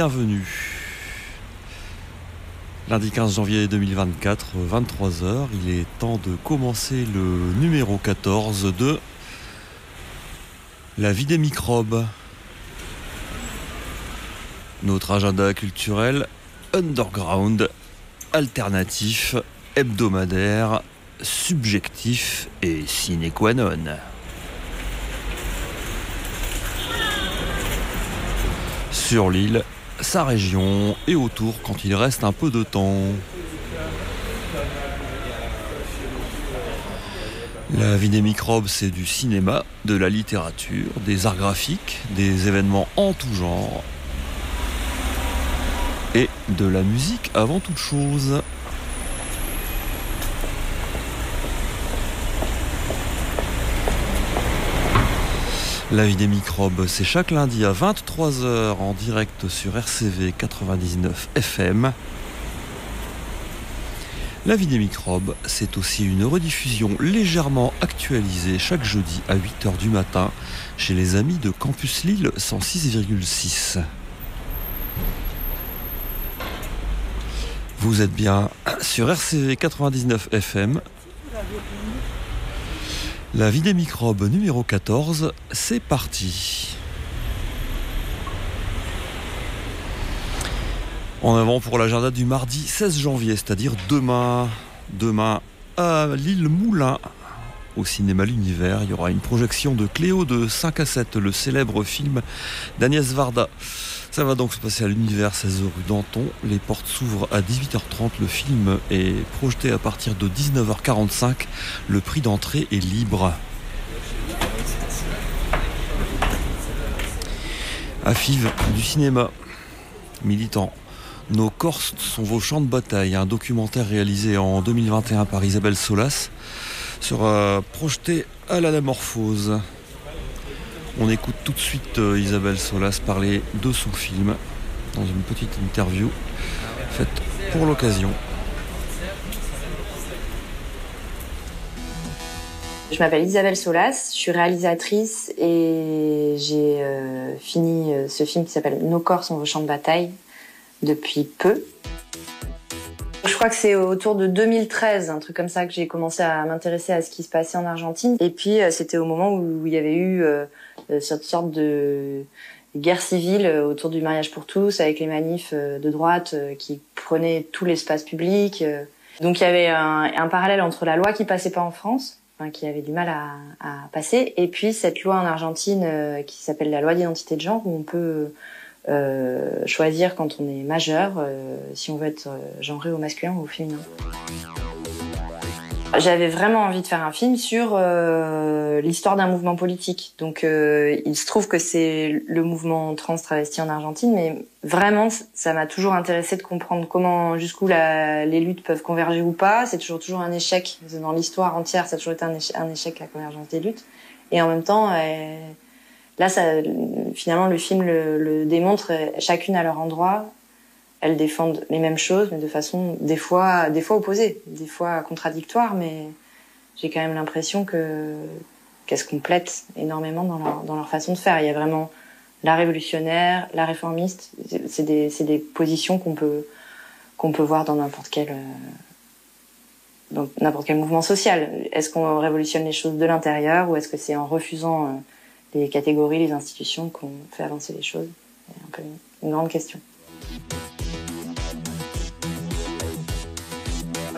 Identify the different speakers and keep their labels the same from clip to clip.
Speaker 1: bienvenue. Lundi 15 janvier 2024, 23h, il est temps de commencer le numéro 14 de La vie des microbes. Notre agenda culturel underground, alternatif, hebdomadaire, subjectif et sine qua non. Sur l'île, sa région et autour quand il reste un peu de temps. La vie des microbes, c'est du cinéma, de la littérature, des arts graphiques, des événements en tout genre et de la musique avant toute chose. La vie des microbes, c'est chaque lundi à 23h en direct sur RCV 99 FM. La vie des microbes, c'est aussi une rediffusion légèrement actualisée chaque jeudi à 8h du matin chez les amis de Campus Lille 106,6. Vous êtes bien sur RCV 99 FM. La vie des microbes numéro 14, c'est parti. En avant pour l'agenda du mardi 16 janvier, c'est-à-dire demain. Demain à l'île Moulin, au cinéma L'Univers, il y aura une projection de Cléo de 5 à 7, le célèbre film d'Agnès Varda. Ça va donc se passer à l'univers 16 rue Danton. Les portes s'ouvrent à 18h30. Le film est projeté à partir de 19h45. Le prix d'entrée est libre. Afiv du cinéma. Militant. Nos Corses sont vos champs de bataille. Un documentaire réalisé en 2021 par Isabelle Solas sera projeté à l'anamorphose. On écoute tout de suite euh, Isabelle Solas parler de son film dans une petite interview faite pour l'occasion.
Speaker 2: Je m'appelle Isabelle Solas, je suis réalisatrice et j'ai euh, fini euh, ce film qui s'appelle Nos corps sont vos champs de bataille depuis peu. Je crois que c'est autour de 2013, un truc comme ça, que j'ai commencé à m'intéresser à ce qui se passait en Argentine. Et puis c'était au moment où il y avait eu cette sorte de guerre civile euh, autour du mariage pour tous, avec les manifs euh, de droite qui prenaient tout l'espace public. Donc il y avait un, parallèle entre la loi qui passait pas en France, qui avait du mal à, passer, et puis cette loi en Argentine qui s'appelle la loi d'identité de genre, où on peut euh, choisir quand on est majeur euh, si on veut être genré au masculin ou au féminin. J'avais vraiment envie de faire un film sur euh, l'histoire d'un mouvement politique. Donc, euh, il se trouve que c'est le mouvement trans travesti en Argentine, mais vraiment, ça m'a toujours intéressé de comprendre comment, jusqu'où les luttes peuvent converger ou pas. C'est toujours toujours un échec dans l'histoire entière. Ça a toujours été un échec, la convergence des luttes. Et en même temps, euh, là, ça, finalement, le film le, le démontre, chacune à leur endroit, elles défendent les mêmes choses, mais de façon des fois, des fois opposée, des fois contradictoire, mais j'ai quand même l'impression que qu'elles se complètent énormément dans leur, dans leur façon de faire. Il y a vraiment la révolutionnaire, la réformiste. C'est des, des positions qu'on peut qu'on peut voir dans n'importe quel euh, dans n'importe quel mouvement social. Est-ce qu'on révolutionne les choses de l'intérieur ou est-ce que c'est en refusant euh, les catégories, les institutions qu'on fait avancer les choses? C'est un peu une grande question.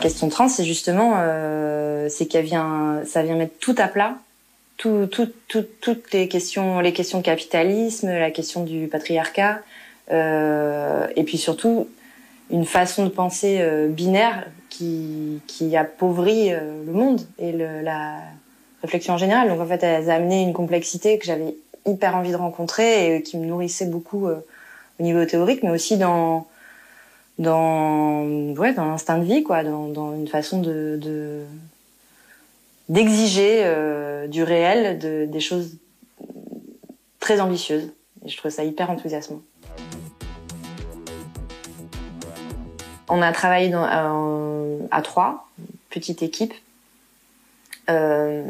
Speaker 2: Question trans, c'est justement, euh, c'est qu'elle vient, ça vient mettre tout à plat, tout, tout, tout, toutes les questions, les questions capitalisme, la question du patriarcat, euh, et puis surtout une façon de penser euh, binaire qui, qui appauvrit euh, le monde et le, la réflexion en général. Donc en fait, elle a amené une complexité que j'avais hyper envie de rencontrer et qui me nourrissait beaucoup euh, au niveau théorique, mais aussi dans dans ouais dans l'instinct de vie quoi dans, dans une façon de d'exiger euh, du réel de, des choses très ambitieuses. Et je trouve ça hyper enthousiasmant. On a travaillé dans, à trois petite équipe. Euh,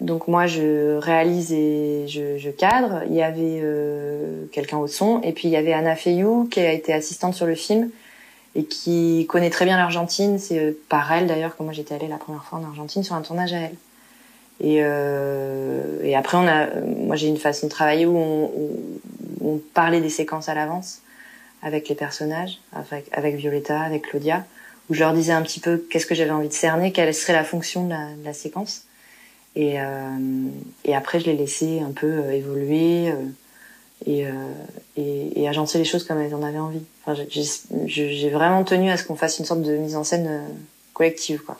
Speaker 2: Donc moi, je réalise et je, cadre. Il y avait euh, quelqu'un au son, et puis il y avait Anna Feyou qui a été assistante sur le film et qui connaît très bien l'Argentine. C'est euh, par elle d'ailleurs que moi j'étais allée la première fois en Argentine sur un tournage à elle. Et, euh, et après, on a, moi j'ai une façon de travailler où on, on parlait des séquences à l'avance avec les personnages, avec, avec Violetta, avec Claudia, où je leur disais un petit peu qu'est-ce que j'avais envie de cerner, quelle serait la fonction de la, séquence. Et, euh, et après, je les laissais un peu euh, évoluer euh, et, euh, et, et, agencer les choses comme elles en avaient envie. Enfin, j'ai vraiment tenu à ce qu'on fasse une sorte de mise en scène euh, collective. Quoi.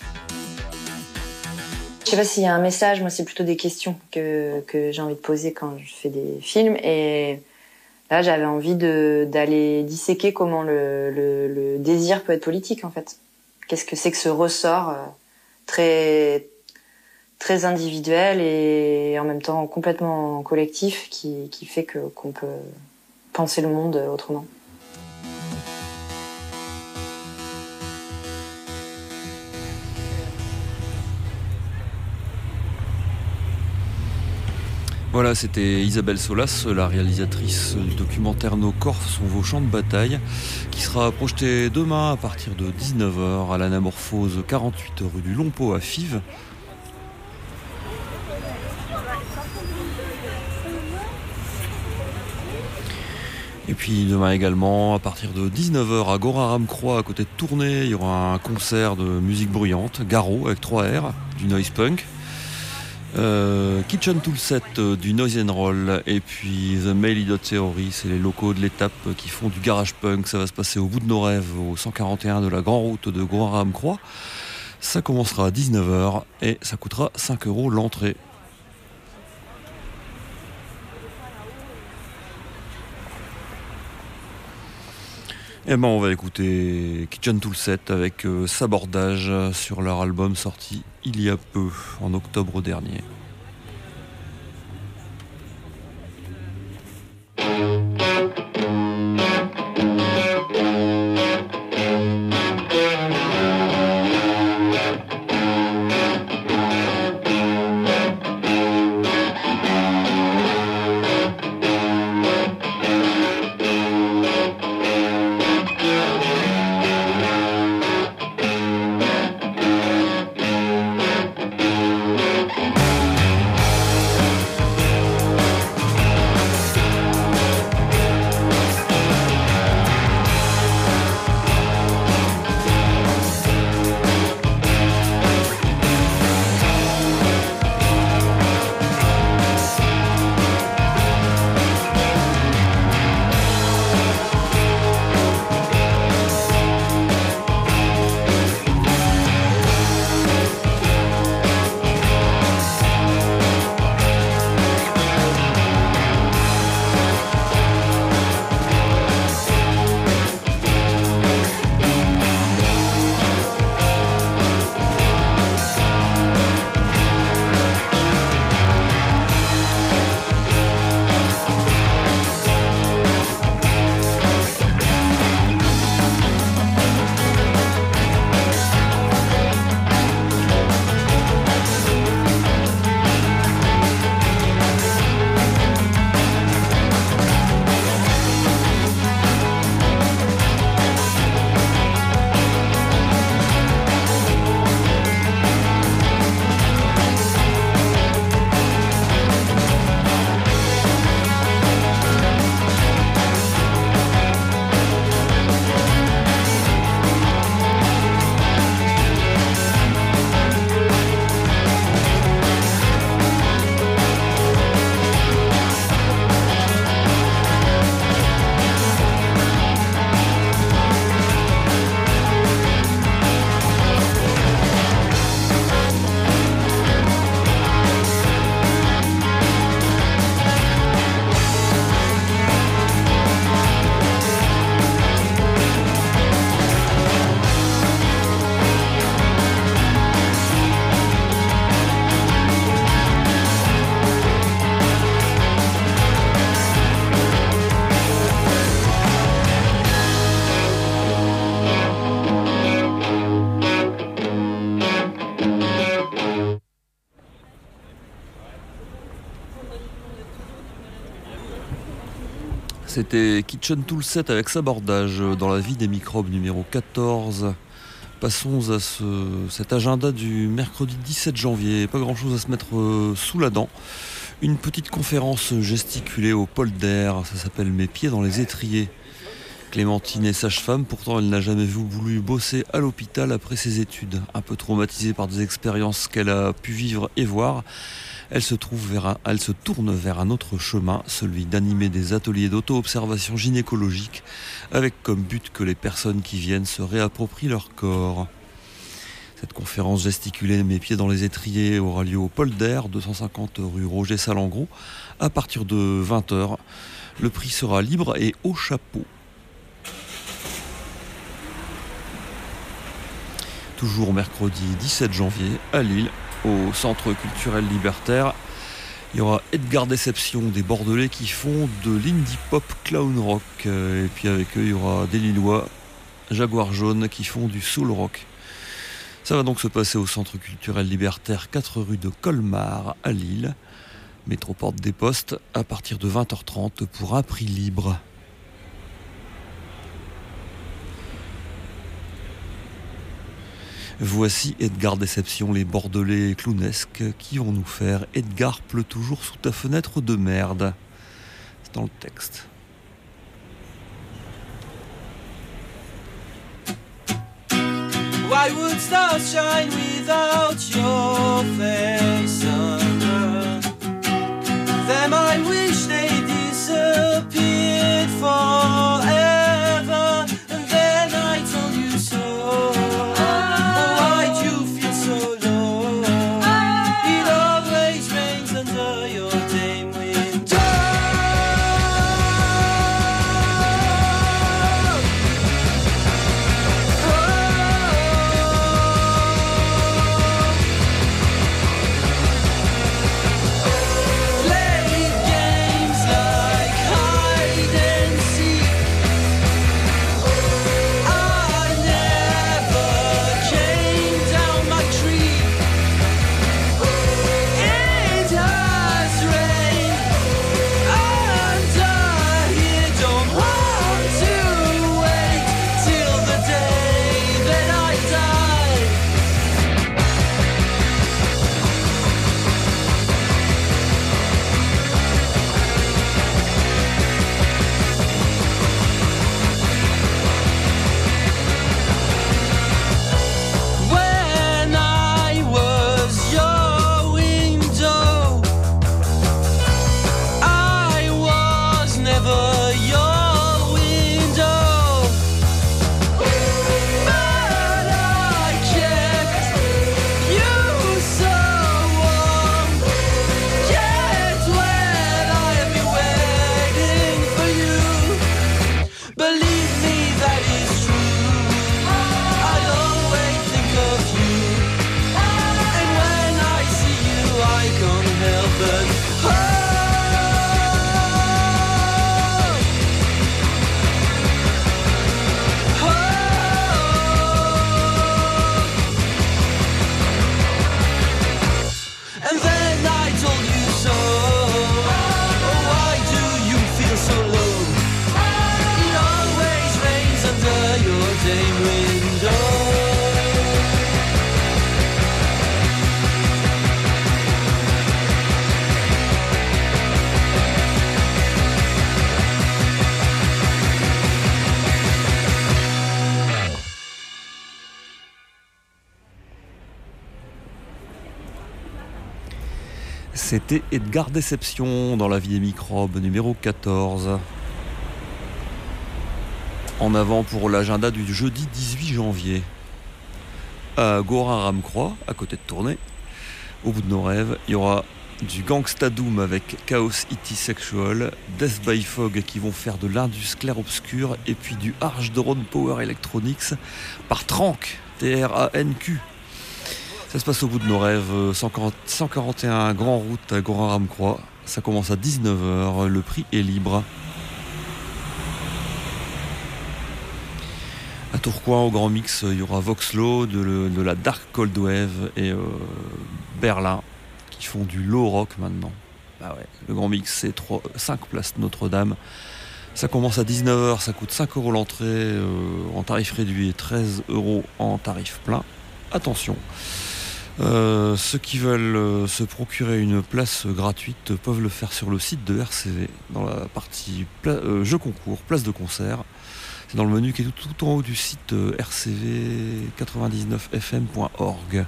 Speaker 2: Je sais pas s'il y a un message, moi c'est plutôt des questions que, que j'ai envie de poser quand je fais des films. Et là, j'avais envie d'aller disséquer comment le, le, le, désir peut être politique en fait. Qu'est-ce que c'est que ce ressort très très individuel et en même temps complètement collectif qui, qui fait que qu'on peut penser le monde autrement.
Speaker 1: Voilà, c'était Isabelle Solas, la réalisatrice du documentaire Nos corps sont vos champs de bataille, qui sera projeté demain à partir de 19h à l'anamorphose 48 rue du Lompo à Fives. Et puis demain également, à partir de 19h à Goraram Croix, à côté de Tournai, il y aura un concert de musique bruyante, Garo avec 3 R, du noise punk. Euh, Kitchen Toolset euh, du Noise Roll et puis The Mail Theory, c'est les locaux de l'étape qui font du garage punk. Ça va se passer au bout de nos rêves, au 141 de la grande route de Goraram Croix. Ça commencera à 19h et ça coûtera 5 euros l'entrée. Et eh ben on va écouter Kitchen Toolset avec euh, Sabordage sur leur album sorti il y a peu, en octobre dernier. C'était Kitchen Tool Set avec sabordage dans la vie des microbes numéro 14. Passons à cet agenda du mercredi 17 janvier. Pas grand chose à se mettre euh, sous la dent. Une petite conférence gesticulée au polder, ça s'appelle Mes pieds dans les étriers. Clémentine est sage-femme, pourtant elle n'a jamais voulu bosser à l'hôpital après ses études. Un peu traumatisée par des expériences qu'elle a pu vivre et voir, elle se, tourne vers un autre chemin, celui d'animer des ateliers d'auto-observation gynécologique, avec comme but que les personnes qui viennent se réapproprient leur corps. Cette conférence gesticulée Mes pieds dans les étriers aura lieu au Polder, 250 rue Roger Salengro, à partir de 20h. Le prix sera libre et au chapeau. toujours mercredi 17 janvier à Lille, au Centre culturel libertaire. Il y aura Edgar Déception des Bordelais qui font de l'indie pop clown rock. Et puis avec eux, il y aura des Lillois, Jaguar Jaune qui font du soul rock. Ça va donc se passer au Centre culturel libertaire 4 rue de Colmar à Lille, métroporte des Postes, à partir de 20h30 pour un prix libre. Voici Edgar Déception, les Bordelais clownesques qui vont nous faire Edgar pleut toujours sous ta fenêtre de merde. C'est dans le texte. Why would stars shine without your face Them I wish they disappeared forever Edgar Déception dans La vie des microbes numéro 14. En avant pour l'agenda du jeudi 18 janvier. À Gorin-Ramcroix, à côté de Tournai, au bout de nos rêves, il y aura du Gangsta Doom avec Chaos E.T. Sexual, Death by Fog qui vont faire de l'Indus clair-obscur et puis du Arch Drone Power Electronics par Trank, T-R-A-N-Q. Ça se passe au bout de nos rêves, 141 Grand Route à Gorin-Ramcroix. Ça commence à 19h, le prix est libre. À Tourcoing, au Grand Mix, il y aura Voxlo, de, la Dark Cold Wave et euh, Berlin qui font du low rock maintenant. Bah ouais, le Grand Mix, c'est 5 places Notre-Dame. Ça commence à 19h, ça coûte 5 euros l'entrée euh, en tarif réduit et 13 euros en tarif plein. Attention, euh, ceux qui veulent euh, se procurer une place gratuite peuvent le faire sur le site de RCV dans la partie jeu concours, place de concert. C'est dans le menu qui est tout, en haut du site rcv99fm.org.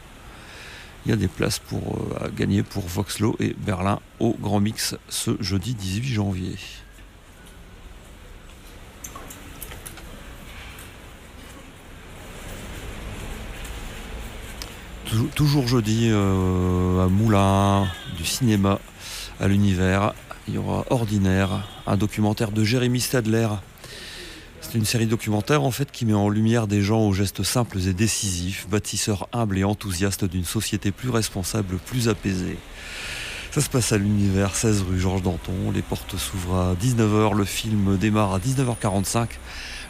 Speaker 1: Il y a des places pour, à gagner pour Voxlo et Berlin au Grand Mix ce jeudi 18 janvier. Toujours jeudi euh, à Moulin, du cinéma à l'univers. Il y aura Ordinaire, un documentaire de Jérémy Stadler. C'est une série documentaire en fait qui met en lumière des gens aux gestes simples et décisifs, bâtisseurs humbles et enthousiastes d'une société plus responsable, plus apaisée. Ça se passe à l'univers, 16 rue Georges Danton. Les portes s'ouvrent à 19h, le film démarre à 19h45.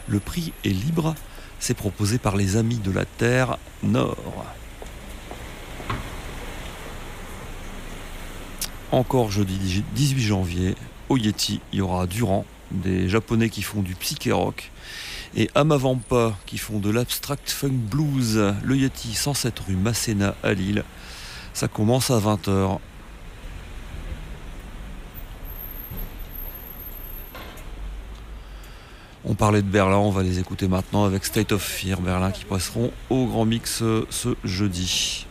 Speaker 1: Le prix est libre. C'est proposé par les Amis de la Terre Nord. Encore jeudi 18 janvier, au Yeti, il y aura Durand, des japonais qui font du psyché rock, et Amavampa qui font de l'abstract funk blues. Le Yeti, 107 rue Masséna à Lille. Ça commence à 20h. On parlait de Berlin, on va les écouter maintenant avec State of Fear Berlin qui passeront au Grand Mix ce jeudi.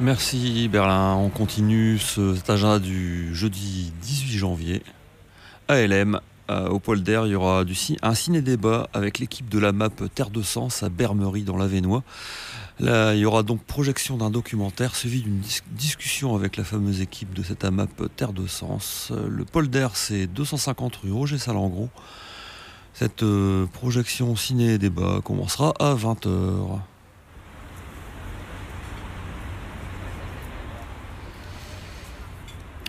Speaker 1: Merci Berlin. On continue cet agenda du jeudi 18 janvier. ALM, euh, au Polder, il y aura un ciné-débat avec l'équipe de la map Terre de Sens à Bermerie dans l'Avenois. Là, il y aura donc projection d'un documentaire suivi d'une discussion avec la fameuse équipe de cette AMAP Terre de Sens. Le Polder, c'est 250 rue Roger Salengro. Cette euh, projection ciné-débat commencera à 20h.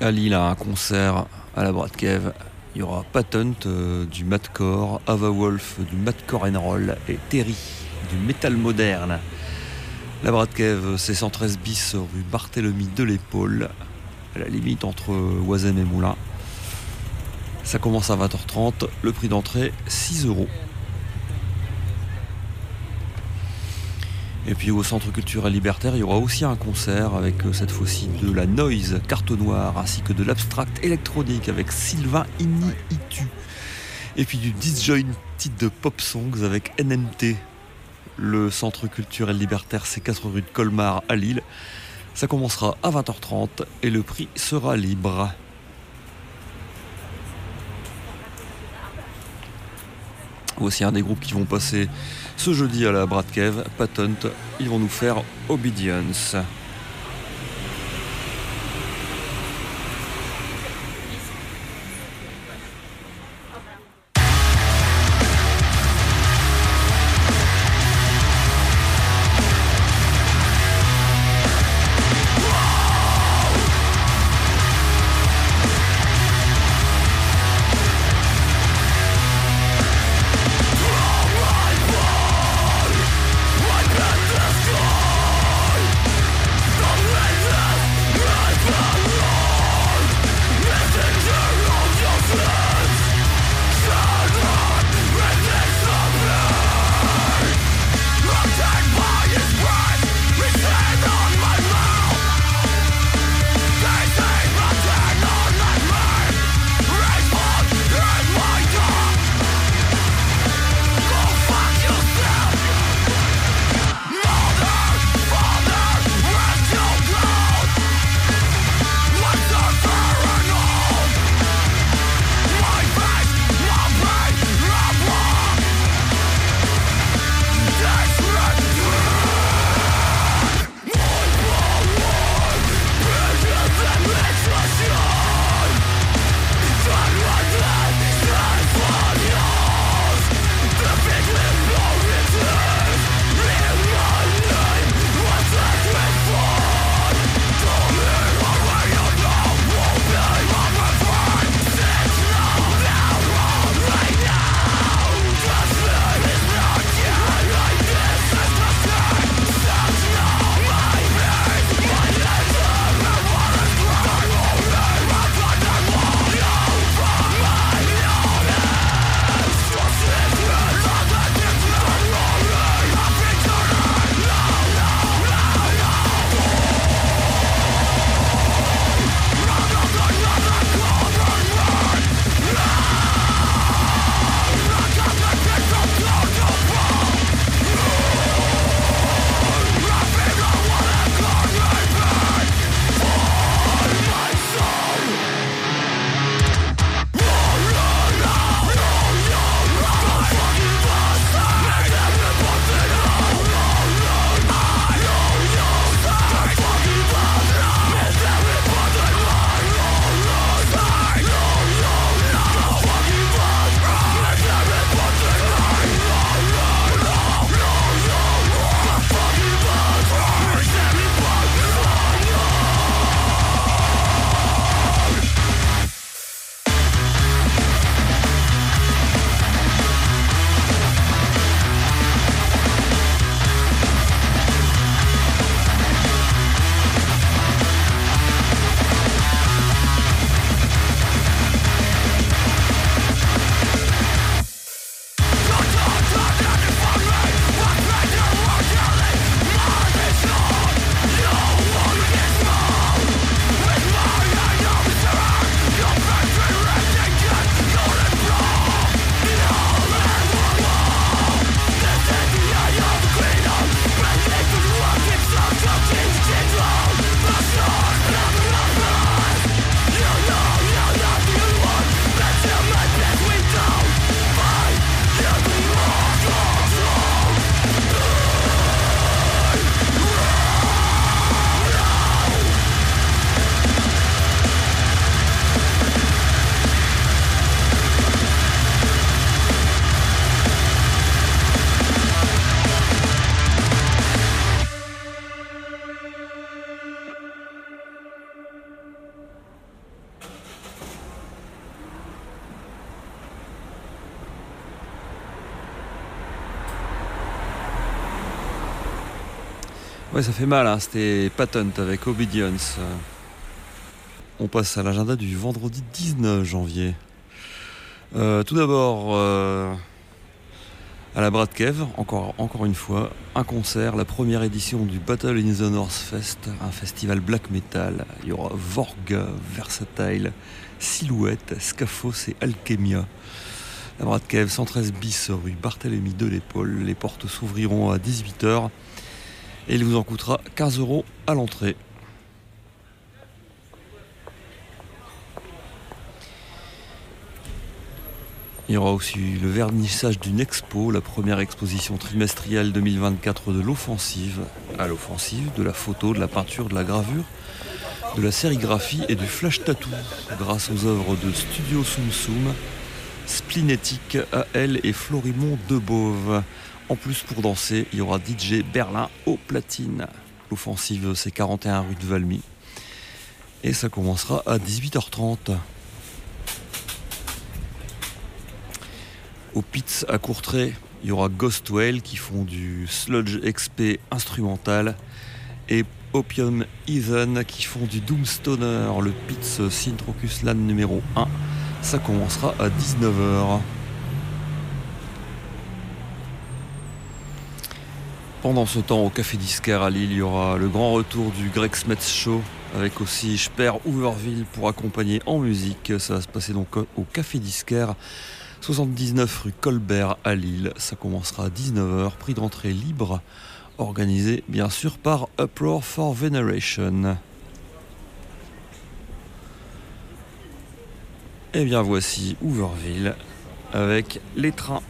Speaker 1: À Lille, un concert à la Kev. Il y aura Patent euh, du Madcore, Ava Wolf du Madcore and Roll et Terry du Metal Moderne. La Kev, c'est 113 bis rue Barthélemy de l'Épaule, à la limite entre Oisem et Moulin. Ça commence à 20h30, le prix d'entrée 6 euros. Et puis au Centre culturel libertaire, il y aura aussi un concert avec euh, cette fois-ci de la noise carte noire ainsi que de l'abstract électronique avec Sylvain Inni Itu. Et puis du disjointed de pop songs avec NMT. Le Centre culturel libertaire, c'est 4 rue de Colmar à Lille. Ça commencera à 20h30 et le prix sera libre. Voici un des groupes qui vont passer ce jeudi à la Bradkev, Patent. Ils vont nous faire Obedience. Ça fait mal, hein. c'était Patent avec Obedience. On passe à l'agenda du vendredi 19 janvier. Euh, tout d'abord, euh, à la Brad Cave, encore, encore une fois, un concert, la première édition du Battle in the North Fest, un festival black metal. Il y aura Vorga, Versatile, Silhouette, Scaphos et Alchemia. La Brad Cave, 113 bis rue Barthélemy de l'Épaule. Les portes s'ouvriront à 18h et il vous en coûtera 15 euros à l'entrée. Il y aura aussi le vernissage d'une expo, la première exposition trimestrielle 2024 de l'offensive. À l'offensive, de la photo, de la peinture, de la gravure, de la sérigraphie et du flash tattoo, grâce aux œuvres de Studio Soum, Splinetic, AL et Florimond Debove. En plus, pour danser, il y aura DJ Berlin au platine. L'offensive, c'est 41 rue de Valmy. Et ça commencera à 18h30. Au Pits à Courtrai, il y aura Ghostwell qui font du sludge XP instrumental et Opium Heathen qui font du Doomstoner, le Pits Syntrocus Land numéro 1. Ça commencera à 19h. Pendant ce temps, au Café Disquaire à Lille, il y aura le grand retour du Greg Smets Show avec aussi Sper Hooverville pour accompagner en musique. Ça va se passer donc au Café Disquaire 79 rue Colbert à Lille. Ça commencera à 19h, prix d'entrée libre, organisé bien sûr par Uproar for Veneration. Et bien voici Hooverville avec les trains.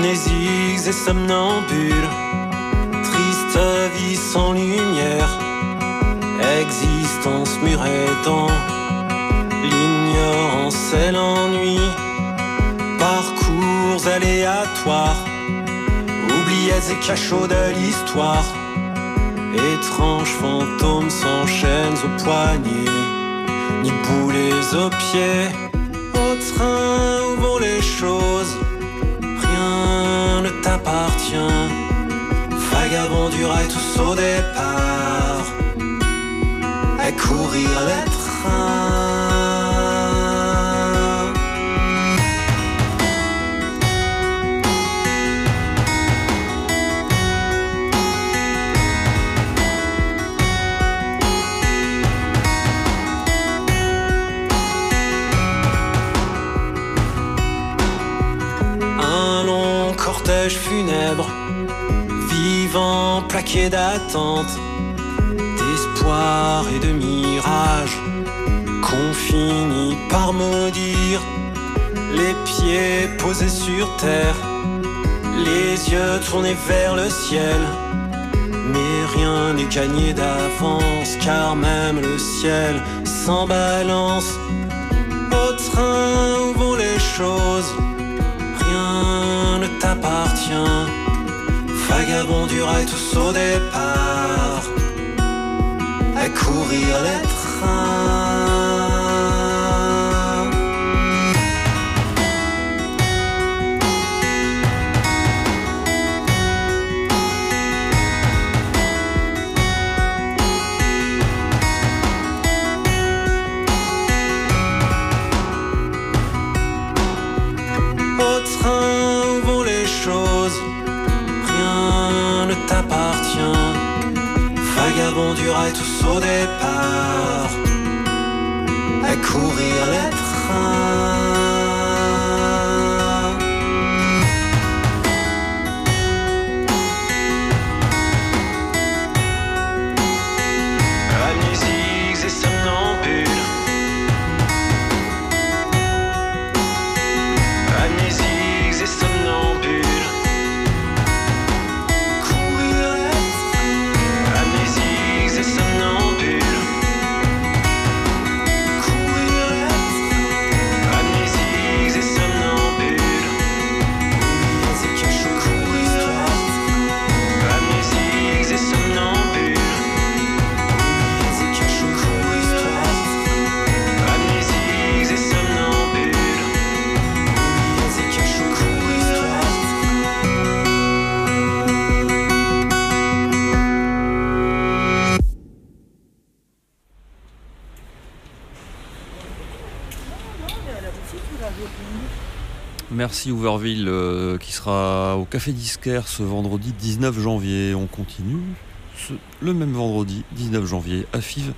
Speaker 3: Amnésiques et somnambules, triste vie sans lumière, existence murée dans l'ignorance et l'ennui, parcours aléatoires, oubliettes et cachots de l'histoire, étranges fantômes s'enchaînent aux poignets, ni boulets aux pieds, t'appartient. Vagabond du rail tous au départ. À courir les plaqué d'attente, d'espoir et de mirage, qu'on finit par maudire, les pieds posés sur terre, les yeux tournés vers le ciel. Mais rien n'est gagné d'avance, car même le ciel s'en balance. Au train où vont les choses rien ne t'appartient. Vagabond du rail tous au départ, à courir les trains. Au départ, à courir les trains.
Speaker 1: Merci Hooverville euh, qui sera au Café Disquaire ce vendredi 19 janvier. On continue le même vendredi 19 janvier à Fives.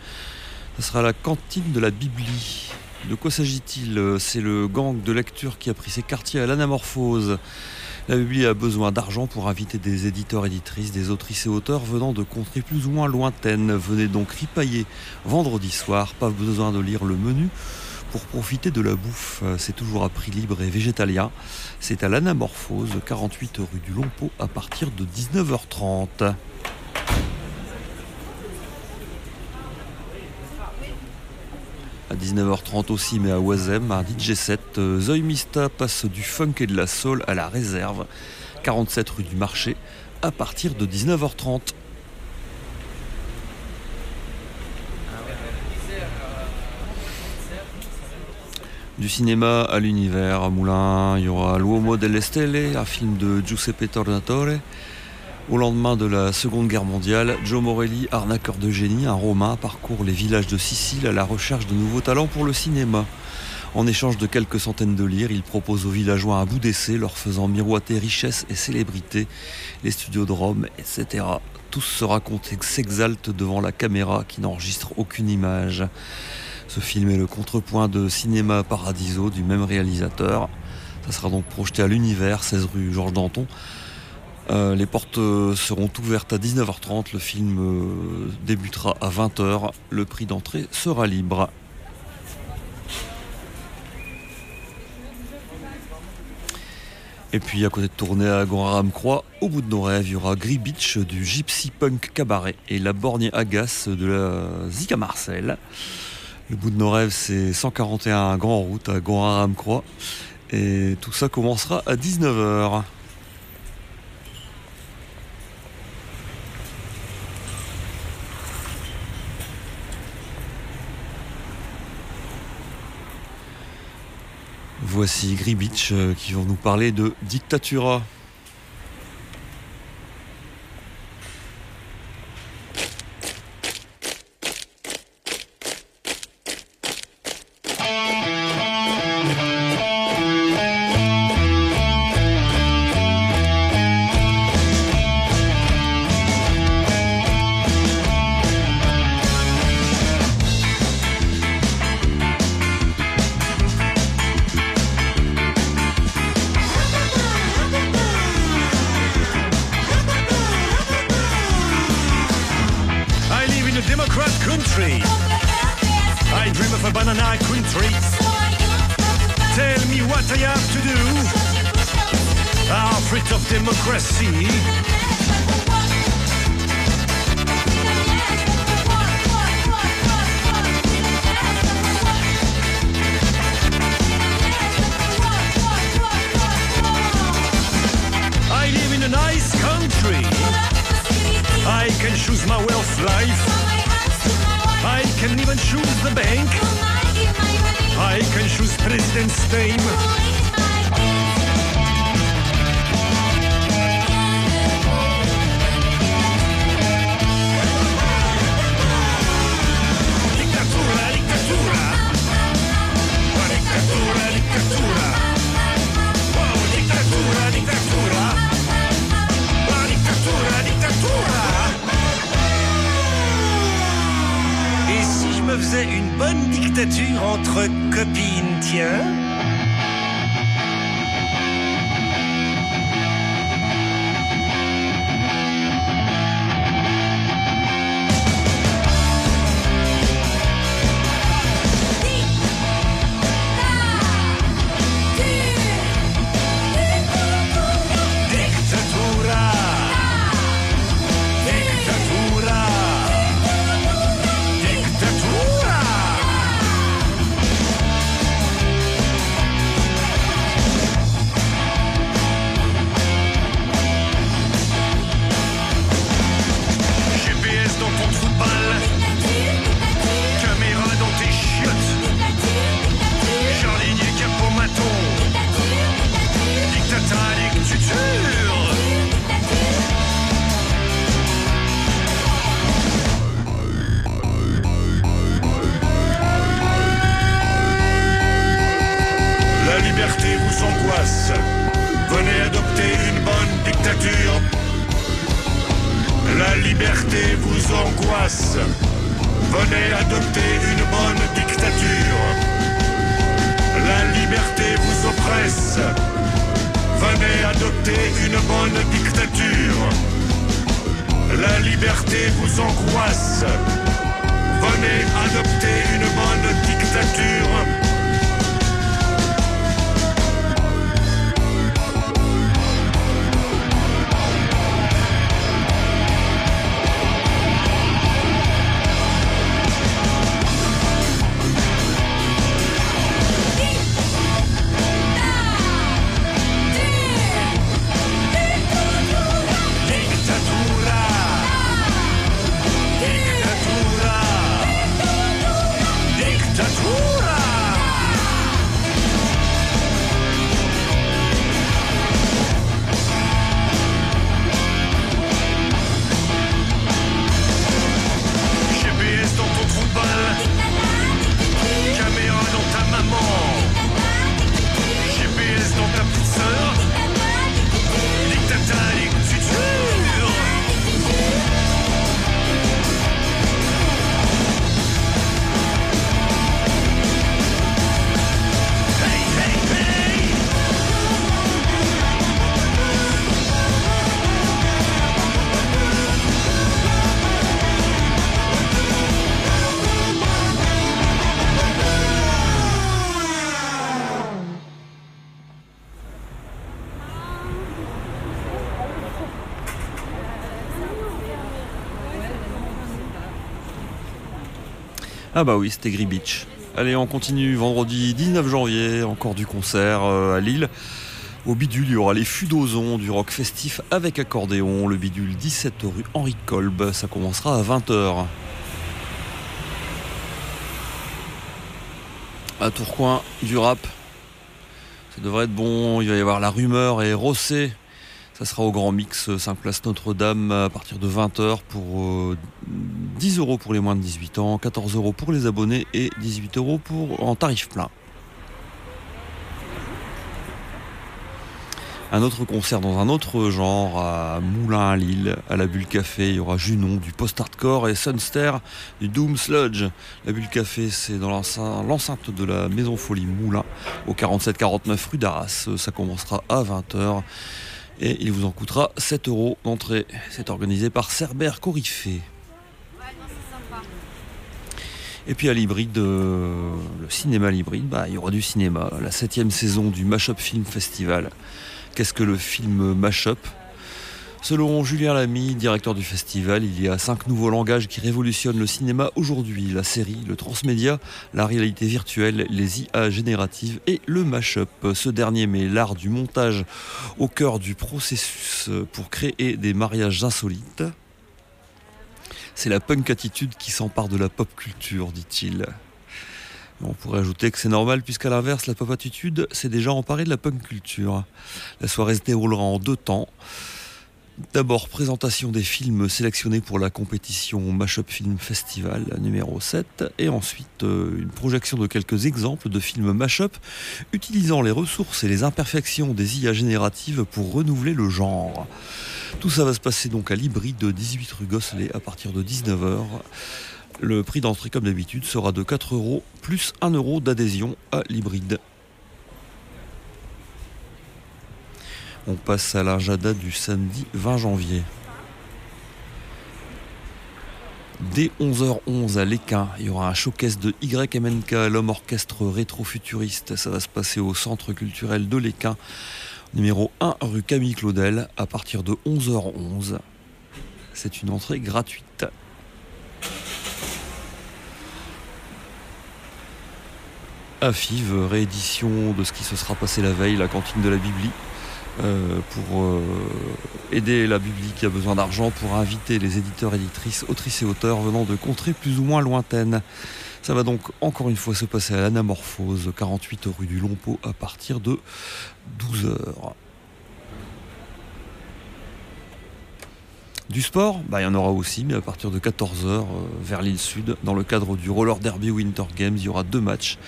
Speaker 1: Ce sera la cantine de la Biblie. De quoi s'agit-il? C'est le gang de lecture qui a pris ses quartiers à l'anamorphose. La Bibli a besoin d'argent pour inviter des éditeurs, éditrices, des autrices et auteurs venant de contrées plus ou moins lointaines. Venez donc ripailler vendredi soir, pas besoin de lire le menu pour profiter de la bouffe. C'est toujours à prix libre et végétalien. C'est à l'Anamorphose, 48 rue du Lompo, à partir de 19h30. à 19h30 aussi, mais à Oisem, un DJ7. Euh, Zoe Mista passe du funk et de la soul à la réserve, 47 rue du Marché, à partir de 19h30. Du cinéma à l'univers, à Moulin, il y aura L'Uomo delle Stelle, un film de Giuseppe Tornatore. Au lendemain de la Seconde Guerre mondiale, Joe Morelli, arnaqueur de génie, un Romain, parcourt les villages de Sicile à la recherche de nouveaux talents pour le cinéma. En échange de quelques centaines de lire, il propose aux villageois un bout d'essai, leur faisant miroiter richesse et célébrité, les studios de Rome, etc. Tous se racontent et s'exaltent devant la caméra qui n'enregistre aucune image. Ce film est le contrepoint de Cinéma Paradiso du même réalisateur. Ça sera donc projeté à l'univers, 16 rue Georges Danton. Euh, les portes euh, seront ouvertes à 19h30, le film euh, débutera à 20h, le prix d'entrée sera libre. Et puis à côté de tournée à Goraram Croix, au bout de nos rêves, il y aura Gris Beach du Gypsy Punk Cabaret et la Borgne Agace de la Zika Marcel. Le bout de nos rêves, c'est 141 Grand Route à Goraram Croix. Et tout ça commencera à 19h. Voici Gribich euh, qui vont nous parler de Dictatura. Ah bah oui, c'était Beach. Allez, on continue vendredi 19 janvier, encore du concert euh, à Lille. Au bidule, il y aura les Fudozons du rock festif avec accordéon. Le bidule 17 rue Henri Kolb, ça commencera à 20h. À Tourcoing, du rap. Ça devrait être bon. Il va y avoir La Rumeur et Rossé ça sera au Grand Mix, 5 Place Notre-Dame, à partir de 20h pour 10 euh, euros pour les moins de 18 ans, 14 euros pour les abonnés et 18 euros pour, en tarif plein. Un autre concert dans un autre genre à Moulin à Lille, à la Bulle Café. Il y aura Junon du post-hardcore et Sunster du Doom Sludge. La Bulle Café, c'est dans l'enceinte de la Maison Folie Moulin, au 47-49 rue d'Arras. Ça commencera à 20h et il vous en coûtera 7 euros d'entrée. C'est organisé par Cerber Corifé. Et puis à l'hybride, euh, le cinéma l'hybride, bah, il y aura du cinéma. La septième saison du Mashup Film Festival. Qu'est-ce que le film Mashup? Selon Julien Lamy, directeur du festival, il y a cinq nouveaux langages qui révolutionnent le cinéma aujourd'hui. La série, le transmédia, la réalité virtuelle, les IA génératives et le mashup. Ce dernier met l'art du montage au cœur du processus pour créer des mariages insolites. C'est la punk attitude qui s'empare de la pop culture, dit-il. On pourrait ajouter que c'est normal puisqu'à l'inverse, la pop attitude s'est déjà emparée de la punk culture. La soirée se déroulera en deux temps. D'abord, présentation des films sélectionnés pour la compétition Mashup Film Festival numéro 7 et ensuite euh, une projection de quelques exemples de films Mashup utilisant les ressources et les imperfections des IA génératives pour renouveler le genre. Tout ça va se passer donc à l'hybride de 18 rue Gosselet à partir de 19h. Le prix d'entrée comme d'habitude sera de 4 euros plus 1 euro d'adhésion à l'hybride. On passe à l'Arjada du samedi 20 janvier. Dès 11h11 à l'Équin, il y aura un showcase de YMNK, l'homme orchestre rétro-futuriste. Ça va se passer au centre culturel de l'Équin, numéro 1 rue Camille Claudel, à partir de 11h11. C'est une entrée gratuite. Afiv, réédition de ce qui se sera passé la veille, la cantine de la Bibli. Euh, pour euh, aider la Bibli qui a besoin d'argent pour inviter les éditeurs, éditrices, autrices et auteurs venant de contrées plus ou moins lointaines. Ça va donc encore une fois se passer à l'Anamorphose, 48 rue du Lompo à partir de 12h. Du sport, bah, il y en aura aussi, mais à partir de 14h euh, vers l'île Sud, dans le cadre du Roller Derby Winter Games, il y aura deux matchs.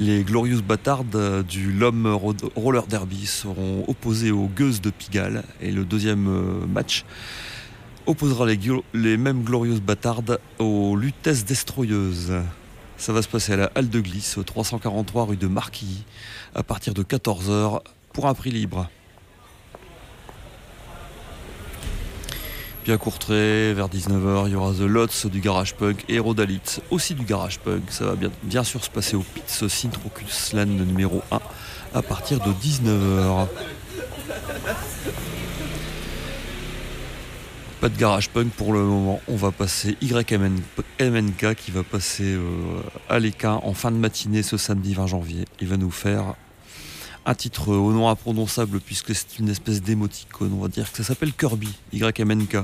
Speaker 1: Les Glorious Batards euh, du Lom Roller Derby seront opposés aux Gueuses de Pigalle et le deuxième euh, match opposera les, mêmes glorieuses bâtardes aux Lutèces destroyeuses. Ça va se passer à la Halle de Glisse, au 343 rue de Marquis, à partir de 14h, pour un prix libre. Puis à Courtrai, vers 19h, il y aura The Lots du Garage Punk et Rodalit, aussi du Garage Punk. Ça va bien, bien sûr se passer au Pits Sintrocus Land numéro 1 à partir de 19h. Pas de garage punk pour le moment. On va passer YMNK qui va passer euh, à l'équin en fin de matinée ce samedi 20 janvier. Il va nous faire un titre au nom imprononçable puisque c'est une espèce d'émoticône. On va dire que ça s'appelle Kirby, YMNK.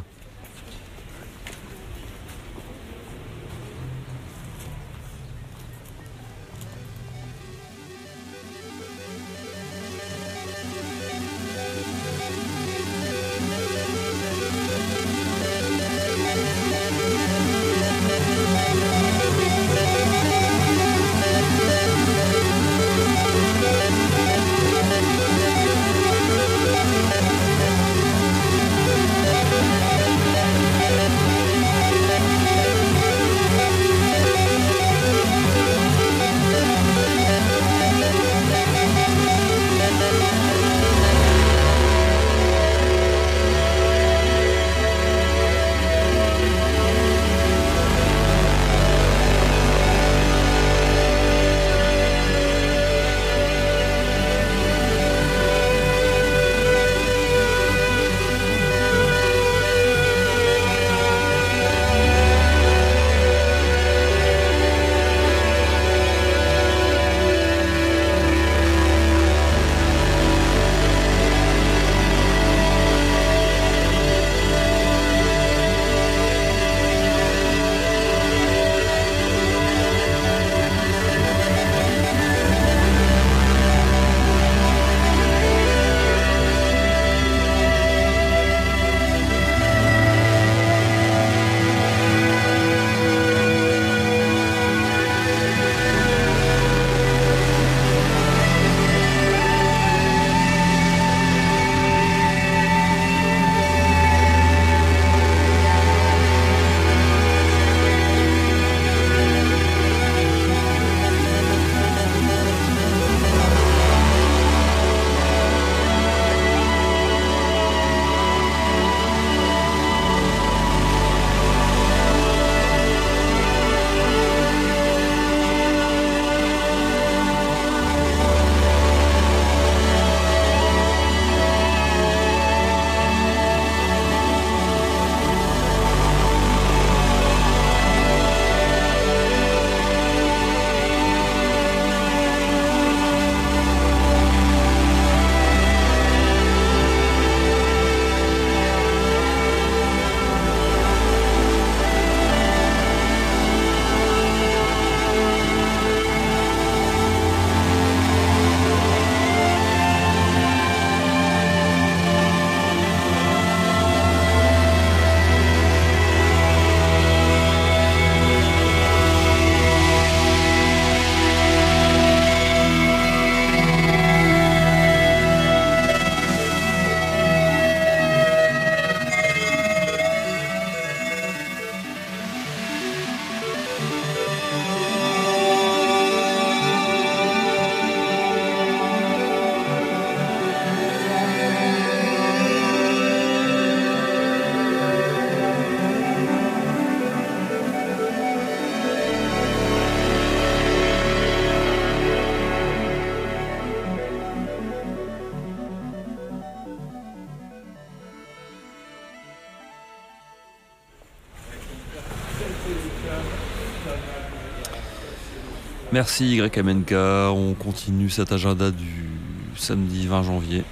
Speaker 1: Merci YMNK. On continue cet agenda du samedi 20 janvier.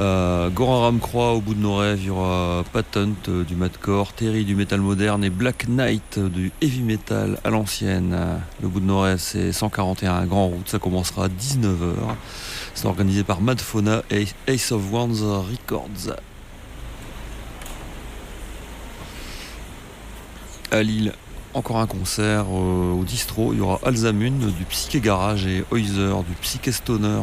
Speaker 1: Euh, Goran Ramcroix au bout de nos rêves, il y aura Patent euh, du madcore, Terry du metal moderne et Black Knight du heavy metal à l'ancienne. Le bout de nos rêves, c'est 141 Grand Route, ça commencera à 19h. C'est organisé par Madfona et Ace of Wands Records. À Lille, encore un concert euh, au distro. Il y aura Alzamune du Psyché Garage et Oiser du Psyché Stoner.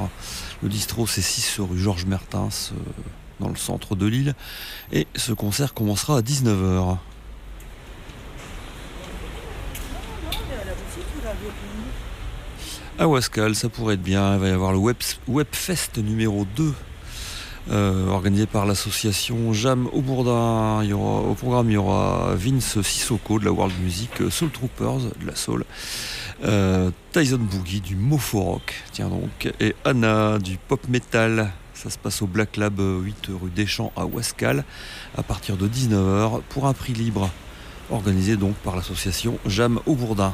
Speaker 1: Le distro c'est 6 rue Georges Mertens. Euh,
Speaker 4: dans le centre de l'île. Et ce concert commencera à 19h. À Wascal, ça pourrait être bien. Il va y avoir le Web, Webfest numéro 2 euh, organisé par l'association Jam au Bourdin. Au programme, il y aura Vince Sissoko de la World Music, Soul Troopers de la Soul, euh, Tyson Boogie du Mofo Rock, tiens donc, et Anna du Pop Metal. Ça se passe au Black Lab 8 rue Deschamps à Wascal à partir de 19h pour un prix libre organisé donc par l'association Jam au Bourdin.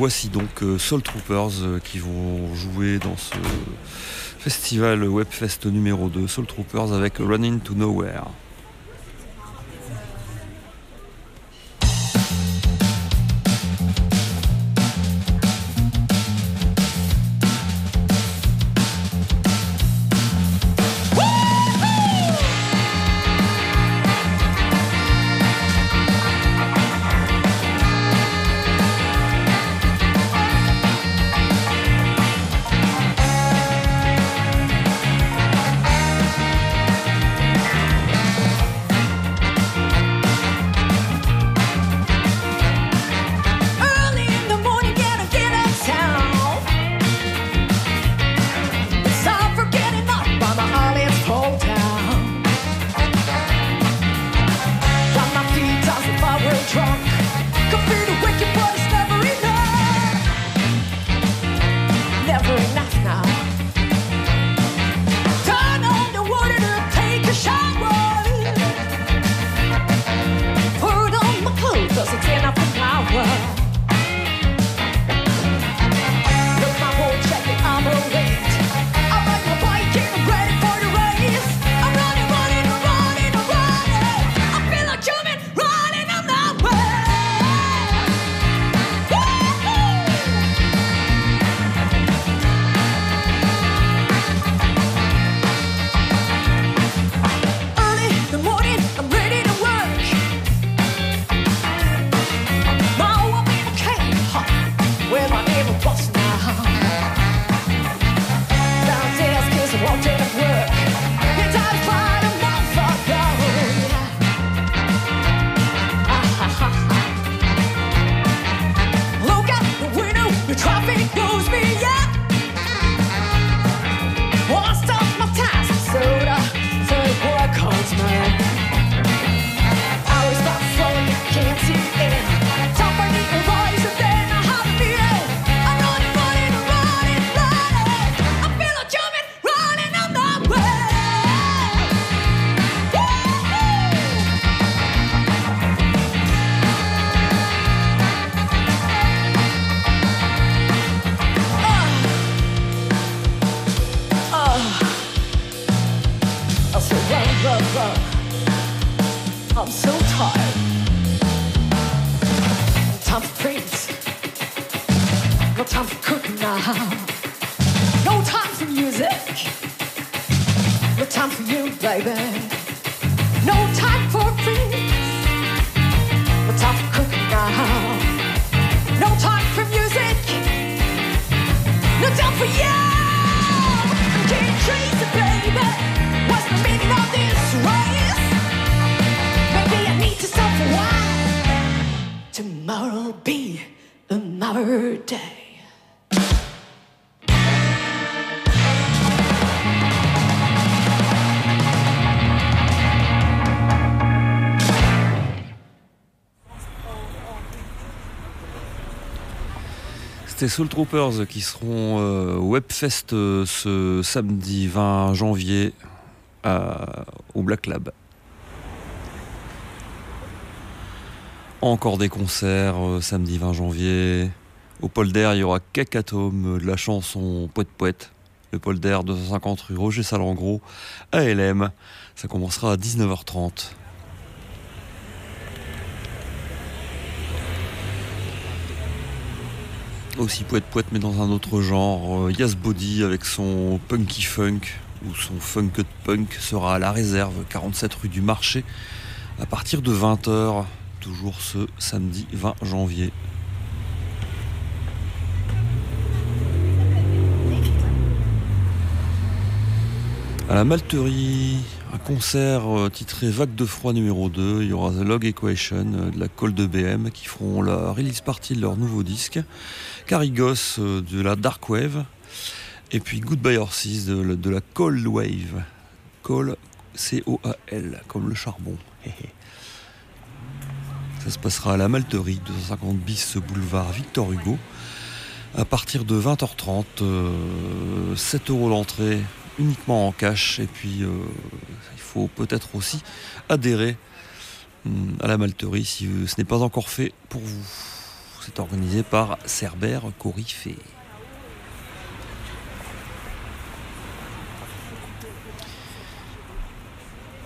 Speaker 4: Voici donc euh, Soul Troopers euh, qui vont jouer dans ce festival Webfest numéro 2, Soul Troopers avec Running to Nowhere. now. No time for music. No time for you, baby. No time for me, No time for cooking now. No time for music. No time for you. Baby. What's the meaning of this race? Maybe I need to stop for a while. Tomorrow'll be another day. C'est Soul Troopers qui seront euh, Webfest euh, ce samedi 20 janvier au Black Lab. Encore des concerts euh, samedi 20 janvier. Au polder, il y aura Kakatome de la chanson Poète Poète. Le polder 250 rue Roger Salengro à LM. Ça commencera à 19h30. aussi poète poète mais dans un autre genre. Euh, Yas Body avec son punky funk ou son funk de punk sera à la réserve 47 rue du marché à partir de 20h, toujours ce samedi 20 janvier.
Speaker 1: À la Malterie, un concert euh, titré Vague de froid numéro 2. Il y aura The Log Equation euh, de la Colle de BM qui feront la release party de leur nouveau disque. Carigos euh, de la Dark Wave. Et puis Goodbye Horses de, la Cold Wave. Cold, C-O-A-L, comme le charbon. Ça se passera à la Malterie, 250 bis boulevard Victor Hugo. À partir de 20h30, 7 euros l'entrée, uniquement en cash. Et puis, euh, il faut peut-être aussi adhérer hum, à la malterie si ce n'est pas encore fait pour vous. C'est organisé par Cerbère Corifé.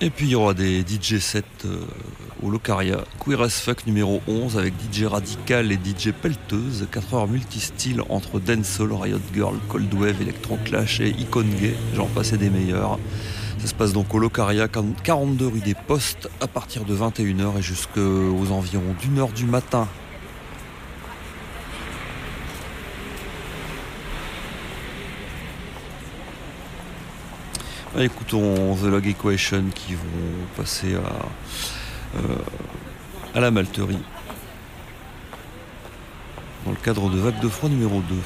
Speaker 1: Et puis il y aura des DJ sets euh, au Locaria. Queer as Fuck numéro 11 avec DJ Radical et DJ Pelteuse. 4 heures multi-style entre Dancehall, Riot Girl, Cold Wave, Electron Clash et Icon Gay. J'en passais des meilleurs. Ça se passe donc au Locaria, 42 rue des Postes, à partir de 21h et jusqu'aux environs d'une heure du matin. Écoutons The Log Equation qui vont passer à, euh, à la malterie dans le cadre de Vague de froid numéro 2.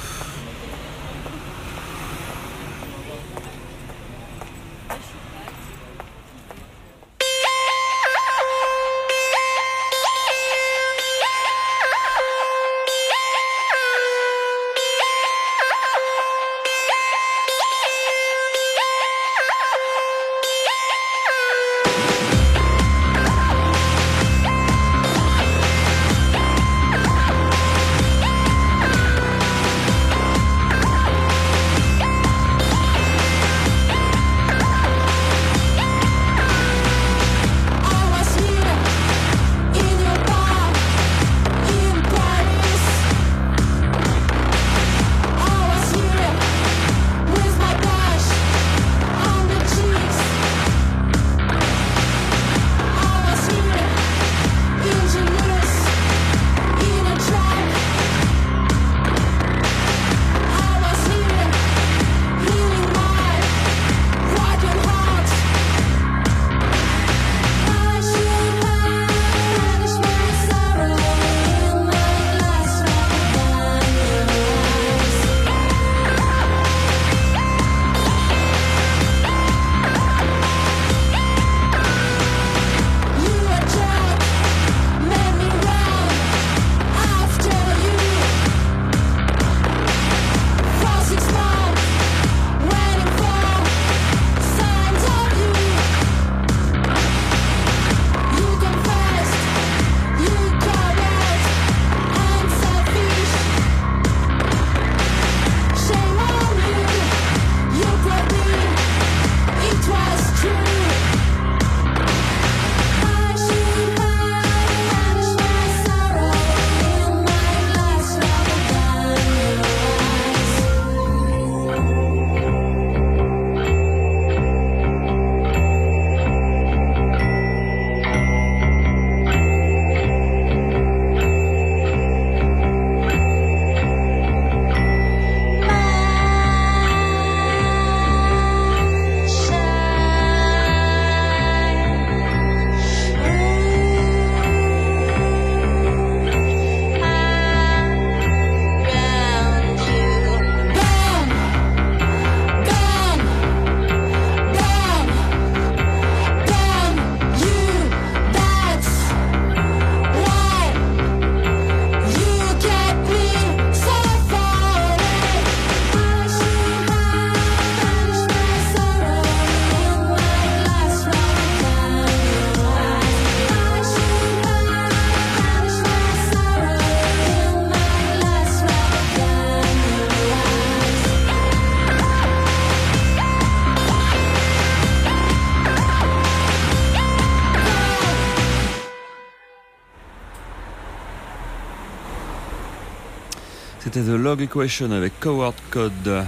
Speaker 1: The Log Equation avec Coward Code.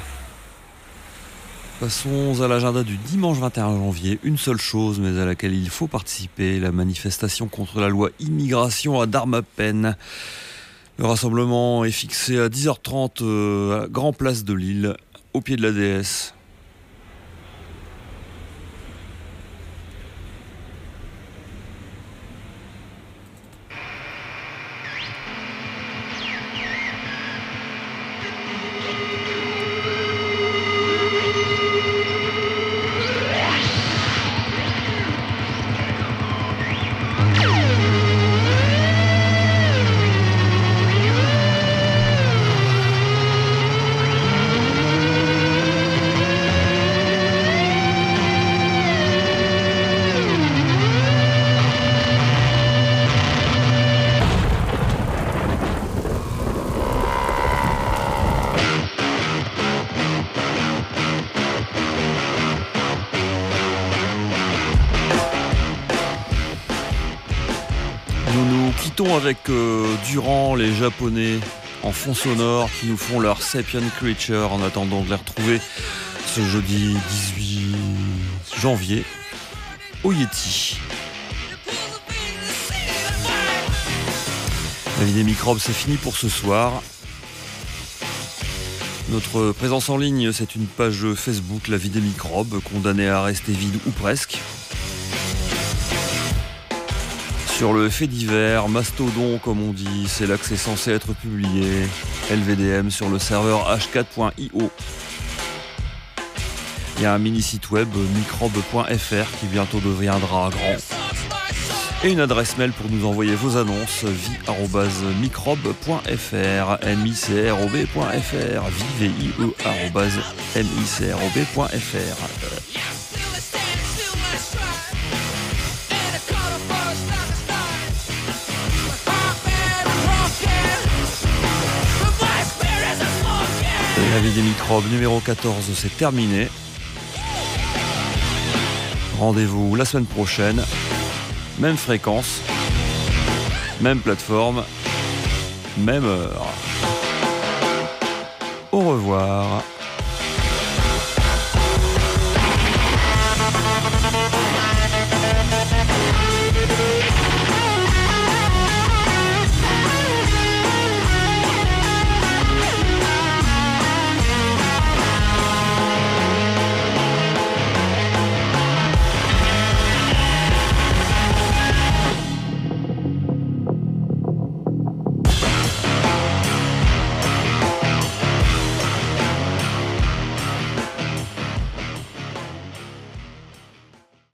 Speaker 1: Passons à l'agenda du dimanche 21 janvier. Une seule chose, mais à laquelle il faut participer la manifestation contre la loi immigration à Darmapen. Le rassemblement est fixé à 10h30 euh, à Grand Place de Lille, au pied de la DS. En fond sonore, qui nous font leur Sapien Creature en attendant de les retrouver ce jeudi 18 janvier au Yeti. La vie des microbes, c'est fini pour ce soir. Notre présence en ligne, c'est une page Facebook, La vie des microbes, condamnée à rester vide ou presque. Sur le fait divers, Mastodon comme on dit, c'est là que c'est censé être publié. LVDM sur le serveur h4.io. Il y a un mini site web microbe.fr qui bientôt deviendra grand. Et une adresse mail pour nous envoyer vos annonces vie.microbe.fr microb.fr vie.microb.fr La vie des microbes numéro 14, c'est terminé. Rendez-vous la semaine prochaine. Même fréquence. Même plateforme. Même heure. Au revoir.